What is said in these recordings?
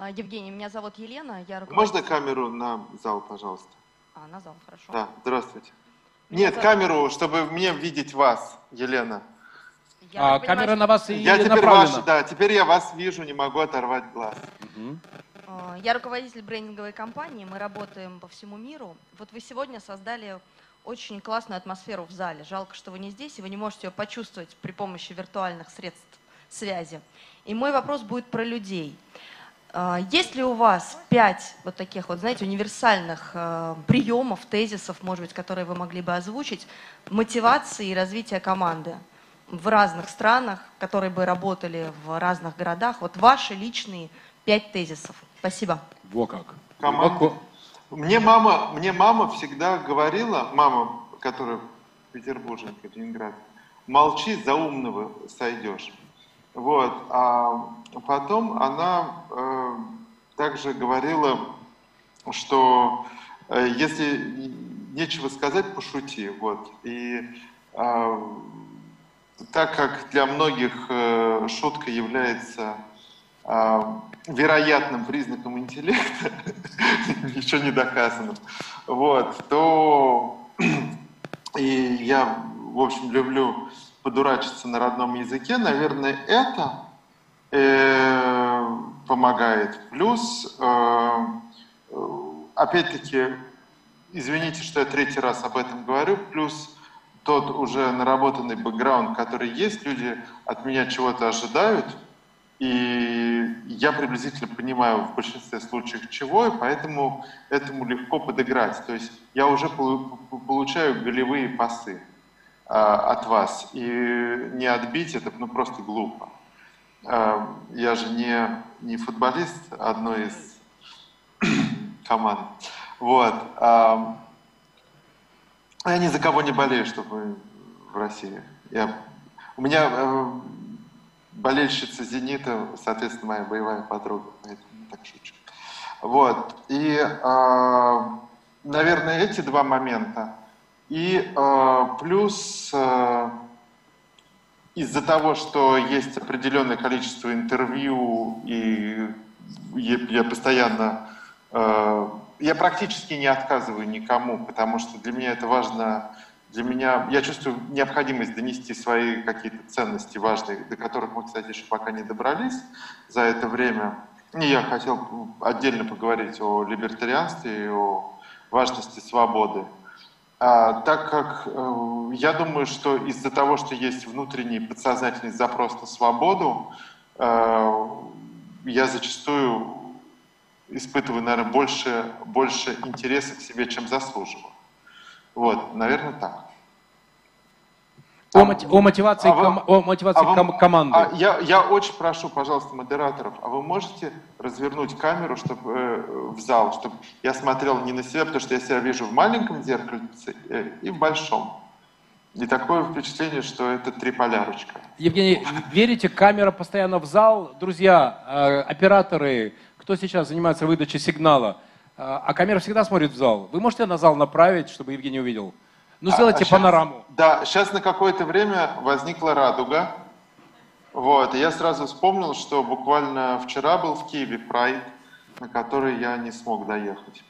А, Евгений, меня зовут Елена, я руководитель... Можно камеру на зал, пожалуйста? А, на зал, хорошо. Да, здравствуйте. Меня Нет, зовут- камеру, чтобы мне видеть вас, Елена. Я А понимаю, камера на вас и Я теперь направлена. ваш, да, теперь я вас вижу, не могу оторвать глаз. А, Я руководитель брендинговой компании, мы работаем по всему миру. Вот вы сегодня создали очень классную атмосферу в зале. Жалко, что вы не здесь, и вы не можете ее почувствовать при помощи виртуальных средств связи. И мой вопрос будет про людей. А, Есть ли у вас пять вот таких вот, знаете, универсальных э, приемов, тезисов, может быть, которые вы могли бы озвучить, мотивации и развития команды в разных странах, которые бы работали в разных городах? Вот ваши личные пять тезисов. Спасибо. Во как. Команда. Мне мама, мне мама всегда говорила, мама, которая петербурженка, Ленинград, молчи, за умного сойдешь. Вот. А потом она э, также говорила, что э, если нечего сказать, пошути. Вот. И э, так как для многих э, шутка является э, вероятным признаком интеллекта, еще не доказанным, вот, то и я, в общем, люблю подурачиться на родном языке, наверное, это э, помогает. Плюс, э, э, опять-таки, извините, что я третий раз об этом говорю, плюс тот уже наработанный бэкграунд, который есть, люди от меня чего-то ожидают, и я приблизительно понимаю в большинстве случаев чего, и поэтому этому легко подыграть. То есть я уже полу- получаю голевые пасы от вас, и не отбить это ну, просто глупо. А, я же не, не футболист одной из команд. Вот. а, я ни за кого не болею, чтобы в России. Я, у меня э, болельщица «Зенита», соответственно, моя боевая подруга, поэтому так шучу. Вот. И, наверное, эти два момента. И э, плюс э, из-за того, что есть определенное количество интервью, и я, я постоянно, э, я практически не отказываю никому, потому что для меня это важно, для меня, я чувствую необходимость донести свои какие-то ценности важные, до которых мы, кстати, еще пока не добрались за это время. И я хотел отдельно поговорить о либертарианстве и о важности свободы. А, так как э, я думаю, что из-за того, что есть внутренний подсознательный запрос на свободу, э, я зачастую испытываю, наверное, больше, больше интереса к себе, чем заслуживаю. Вот, наверное, так. О, моти- о мотивации, а ком- о мотивации А ком- команды. а я, я очень прошу, пожалуйста, модераторов, а вы можете развернуть камеру чтобы, э, в зал, чтобы я смотрел не на себя, потому что я себя вижу в маленьком зеркальце э, и в большом. И такое впечатление, что это триполярочка. Евгений, верите, камера постоянно в зал? Друзья, э, операторы, кто сейчас занимается выдачей сигнала, э, а камера всегда смотрит в зал. Вы можете на зал направить, чтобы Евгений увидел? Ну, сделайте А, щас- панораму. Да, сейчас на какое-то время возникла радуга. Вот, и я сразу вспомнил, что буквально вчера был в Киеве прайд, на который я не смог доехать.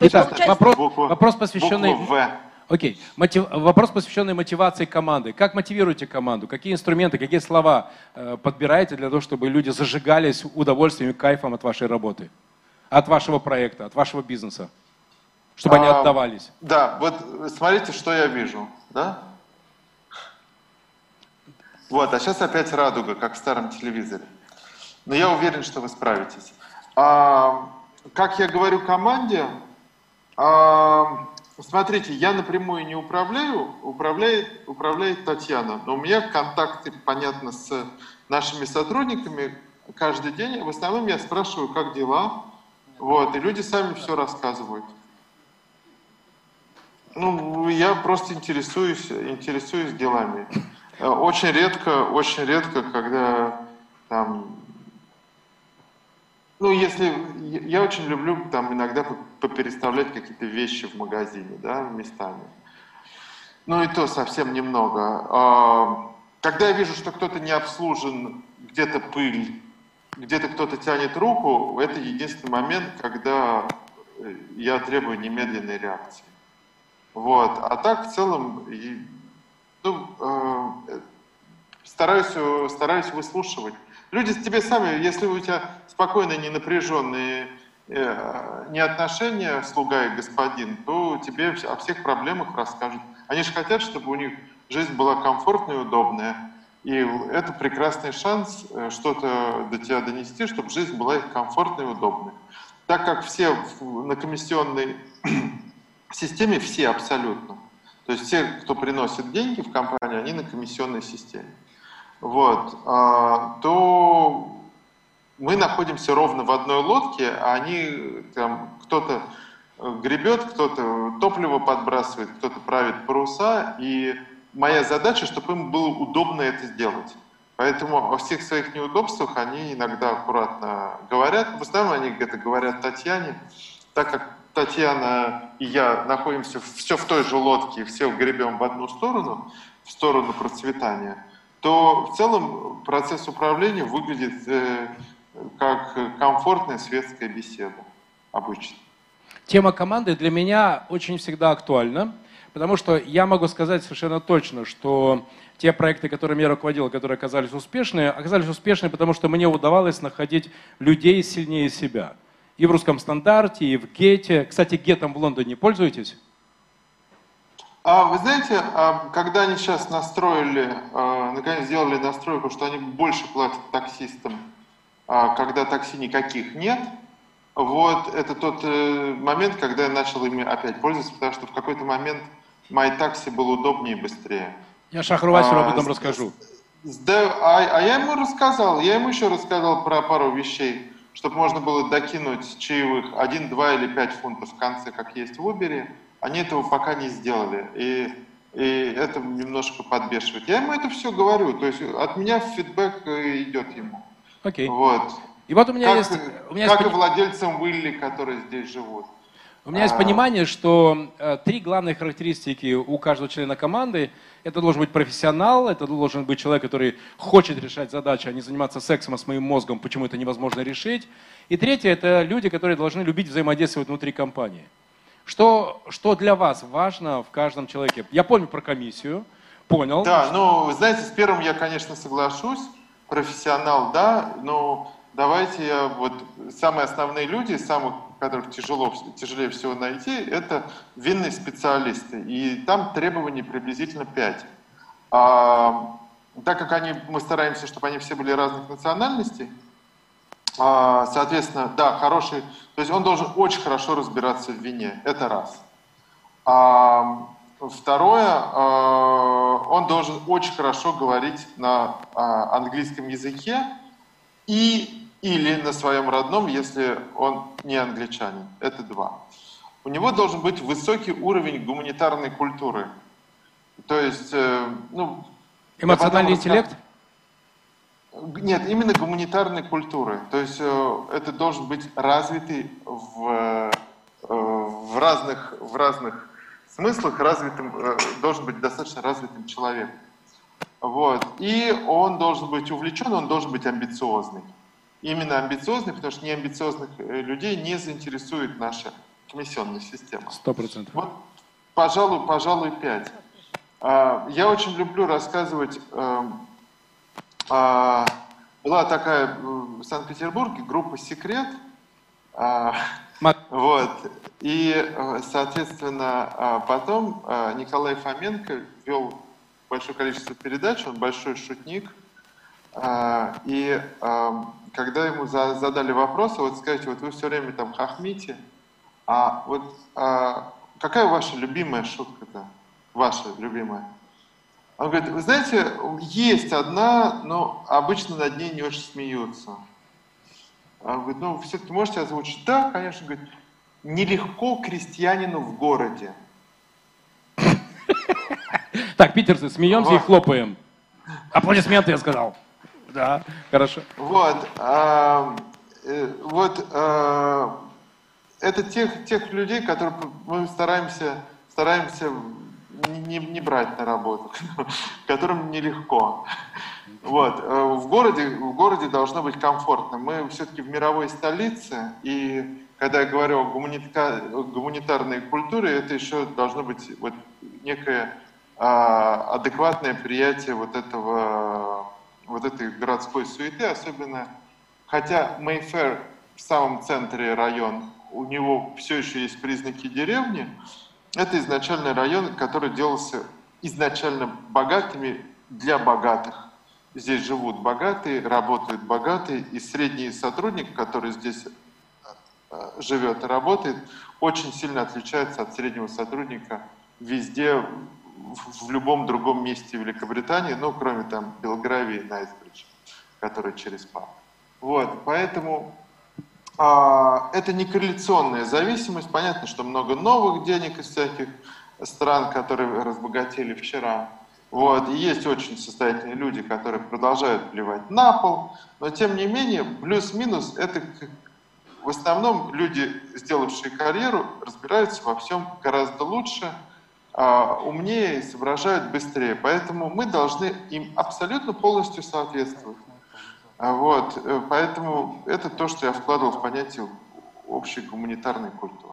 Итак, получается- вопрос, Букву- вопрос посвященный... Букву В. Окей. Мотив- Вопрос, посвященный мотивации команды. Как мотивируете команду? Какие инструменты, какие слова э, подбираете для того, чтобы люди зажигались удовольствием и кайфом от вашей работы? От вашего проекта, от вашего бизнеса? Чтобы они А, отдавались? Да, вот смотрите, что я вижу, да? Вот, а сейчас опять радуга, как в старом телевизоре. Но я уверен, что вы справитесь. А, как я говорю команде, а, смотрите, я напрямую не управляю, управляет, управляет Татьяна. Но у меня контакты, понятно, с нашими сотрудниками каждый день. В основном я спрашиваю, как дела. Вот, и люди сами все рассказывают. Ну, я просто интересуюсь, интересуюсь делами. Э, Очень редко, очень редко, когда там... Ну, если... Я очень люблю там иногда по- попереставлять какие-то вещи в магазине, да, местами. Ну, и то совсем немного. А, Когда я вижу, что кто-то не обслужен, где-то пыль, где-то кто-то тянет руку, это единственный момент, когда э, я требую немедленной реакции. Вот. А так в целом ну, э, стараюсь, стараюсь выслушивать. Люди тебе сами, если у тебя спокойные, не напряженные э, не отношения слуга и господин, то тебе о всех проблемах расскажут. Они же хотят, чтобы у них жизнь была комфортная и удобная. И это прекрасный шанс э, что-то до тебя донести, чтобы жизнь была их комфортной и удобной. Так как все на комиссионной системе, все абсолютно, то есть все, кто приносит деньги в компанию, они на комиссионной системе. Вот, а, то мы находимся ровно в одной лодке, а они там кто-то гребет, кто-то топливо подбрасывает, кто-то правит паруса, и моя задача, чтобы им было удобно это сделать. Поэтому о всех своих неудобствах они иногда аккуратно говорят. В основном они это говорят Татьяне, так как Татьяна и я находимся все в той же лодке, все гребем в одну сторону, в сторону процветания, то в целом процесс управления выглядит э, как комфортная светская беседа обычно. Тема команды для меня очень всегда актуальна. Потому что я могу сказать совершенно точно, что те проекты, которыми я руководил, которые оказались успешными, оказались успешными, потому что мне удавалось находить людей сильнее себя. И в русском стандарте, и в гете. Кстати, гетом в Лондоне пользуетесь? А, вы знаете, а, когда они сейчас настроили, а, наконец сделали настройку, что они больше платят таксистам, когда такси никаких нет, вот это тот э, момент, когда я начал ими опять пользоваться, потому что в какой-то момент MyTaxi был удобнее и быстрее. Я Шахру Васеру об этом а, расскажу. Да, а, а я ему рассказал, я ему еще рассказал про пару вещей, чтобы можно было докинуть чаевых 1, 2 или 5 фунтов в конце, как есть в Uber. Они этого пока не сделали. И, и это немножко подбешивает. Я ему это все говорю. То есть от меня фидбэк э, идет ему. Окей. Вот. И вот у меня как, есть... У меня как есть... и владельцам Уилли, которые здесь живут. У меня есть а. понимание, что э, три главные характеристики у каждого члена команды. Это должен быть профессионал, это должен быть человек, который хочет решать задачи, а не заниматься сексом а с моим мозгом, почему это невозможно решить. И третье, это люди, которые должны любить взаимодействовать внутри компании. Что, что для вас важно в каждом человеке? Я помню про комиссию, понял. Да, ну, знаете, с первым я, конечно, соглашусь. Профессионал, да, но давайте я вот самые основные люди, самых которых тяжело, тяжелее всего найти, это винные специалисты. И там требований приблизительно 5. А, так как они, мы стараемся, чтобы они все были разных национальностей, а, соответственно, да, хороший, то есть он должен очень хорошо разбираться в вине, это раз. А, второе, а, он должен очень хорошо говорить на а, английском языке и или на своем родном, если он не англичанин. Это два. У него должен быть высокий уровень гуманитарной культуры. То есть, э, ну... Эмоциональный интеллект? Нет, именно гуманитарной культуры. То есть э, это должен быть развитый в, э, в, разных, в разных смыслах, развитым, должен быть достаточно развитым человеком. Вот. И он должен быть увлечен, он должен быть амбициозный именно амбициозных, потому что неамбициозных э, людей не заинтересует наша комиссионная система. Сто процентов. Вот, пожалуй, пожалуй, пять. А, я очень люблю рассказывать. Эм, а, была такая в Санкт-Петербурге группа «Секрет». А, вот. И, э, соответственно, потом Николай Фоменко вел большое количество передач, он большой шутник. И когда ему задали вопрос, вот скажите, вот вы все время там хохмите, а вот а, какая ваша любимая шутка-то? Ваша любимая? Он говорит, вы знаете, есть одна, но обычно над ней не очень смеются. Он говорит, ну все-таки можете озвучить? Да, конечно. Говорит, нелегко крестьянину в городе. Так, питерцы, смеемся и хлопаем. Аплодисменты, я сказал. Да, хорошо. Вот, а, э, вот а, это тех, тех людей, которые мы стараемся, стараемся не, не брать на работу, которым нелегко. Вот. Э, в городе, в городе должно быть комфортно. Мы все-таки в мировой столице, и когда я говорю о гуманитарной культуре, это еще должно быть вот некое а, адекватное приятие вот этого вот этой городской суеты, особенно, хотя Мейфер в самом центре район, у него все еще есть признаки деревни, это изначальный район, который делался изначально богатыми для богатых. Здесь живут богатые, работают богатые, и средний сотрудник, который здесь э, живет и работает, очень сильно отличается от среднего сотрудника везде, в любом другом месте Великобритании, ну, кроме там Белгравии и Найсбридж, который через ПАП. Вот, поэтому а, это не корреляционная зависимость. Понятно, что много новых денег из всяких стран, которые разбогатели вчера. Вот, и есть очень состоятельные люди, которые продолжают плевать на пол, но тем не менее, плюс-минус, это в основном люди, сделавшие карьеру, разбираются во всем гораздо лучше, умнее и соображают быстрее. Поэтому мы должны им абсолютно полностью соответствовать. А вот, э, поэтому это то, что я вкладывал в понятие общей гуманитарной культуры.